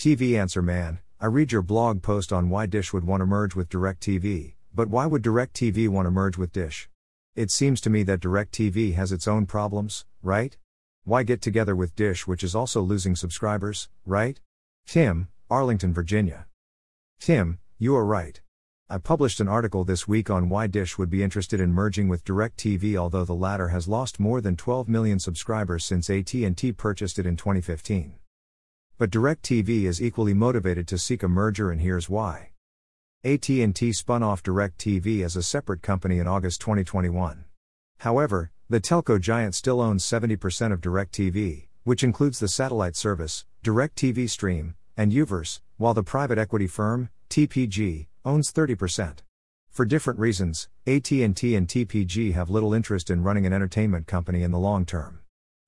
TV Answer Man, I read your blog post on why Dish would want to merge with DirecTV, but why would DirecTV want to merge with Dish? It seems to me that DirecTV has its own problems, right? Why get together with Dish, which is also losing subscribers, right? Tim, Arlington, Virginia. Tim, you are right. I published an article this week on why Dish would be interested in merging with DirecTV although the latter has lost more than 12 million subscribers since AT&T purchased it in 2015. But DirecTV is equally motivated to seek a merger and here's why. AT&T spun off DirecTV as a separate company in August 2021. However, the telco giant still owns 70% of DirecTV, which includes the satellite service, DirecTV Stream, and Uverse, while the private equity firm, TPG, owns 30%. For different reasons, AT&T and TPG have little interest in running an entertainment company in the long term.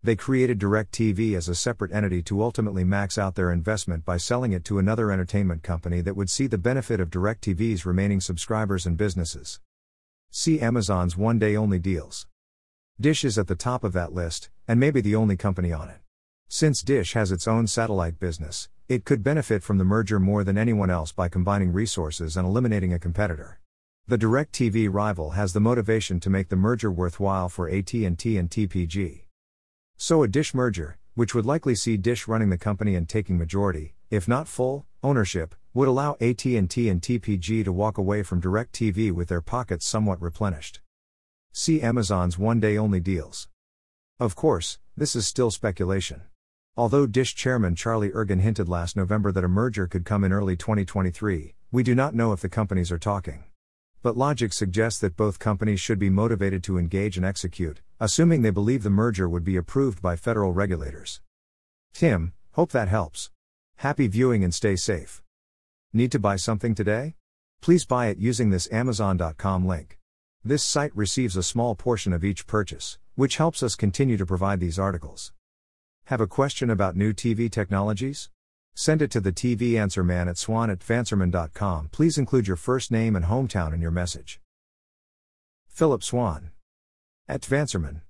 They created DirecTV as a separate entity to ultimately max out their investment by selling it to another entertainment company that would see the benefit of DirecTV's remaining subscribers and businesses. See Amazon's one day only deals. Dish is at the top of that list, and maybe the only company on it. Since Dish has its own satellite business, it could benefit from the merger more than anyone else by combining resources and eliminating a competitor. The DirecTV rival has the motivation to make the merger worthwhile for AT&T and TPG. So a Dish merger, which would likely see Dish running the company and taking majority, if not full, ownership, would allow AT&T and TPG to walk away from DirecTV with their pockets somewhat replenished. See Amazon's one-day only deals. Of course, this is still speculation. Although Dish chairman Charlie Ergen hinted last November that a merger could come in early 2023, we do not know if the companies are talking. But logic suggests that both companies should be motivated to engage and execute, assuming they believe the merger would be approved by federal regulators. Tim, hope that helps. Happy viewing and stay safe. Need to buy something today? Please buy it using this Amazon.com link. This site receives a small portion of each purchase, which helps us continue to provide these articles. Have a question about new TV technologies? Send it to the TV Answer Man at swan at tvanswerman.com. Please include your first name and hometown in your message. Phillip Swann. At Vanserman.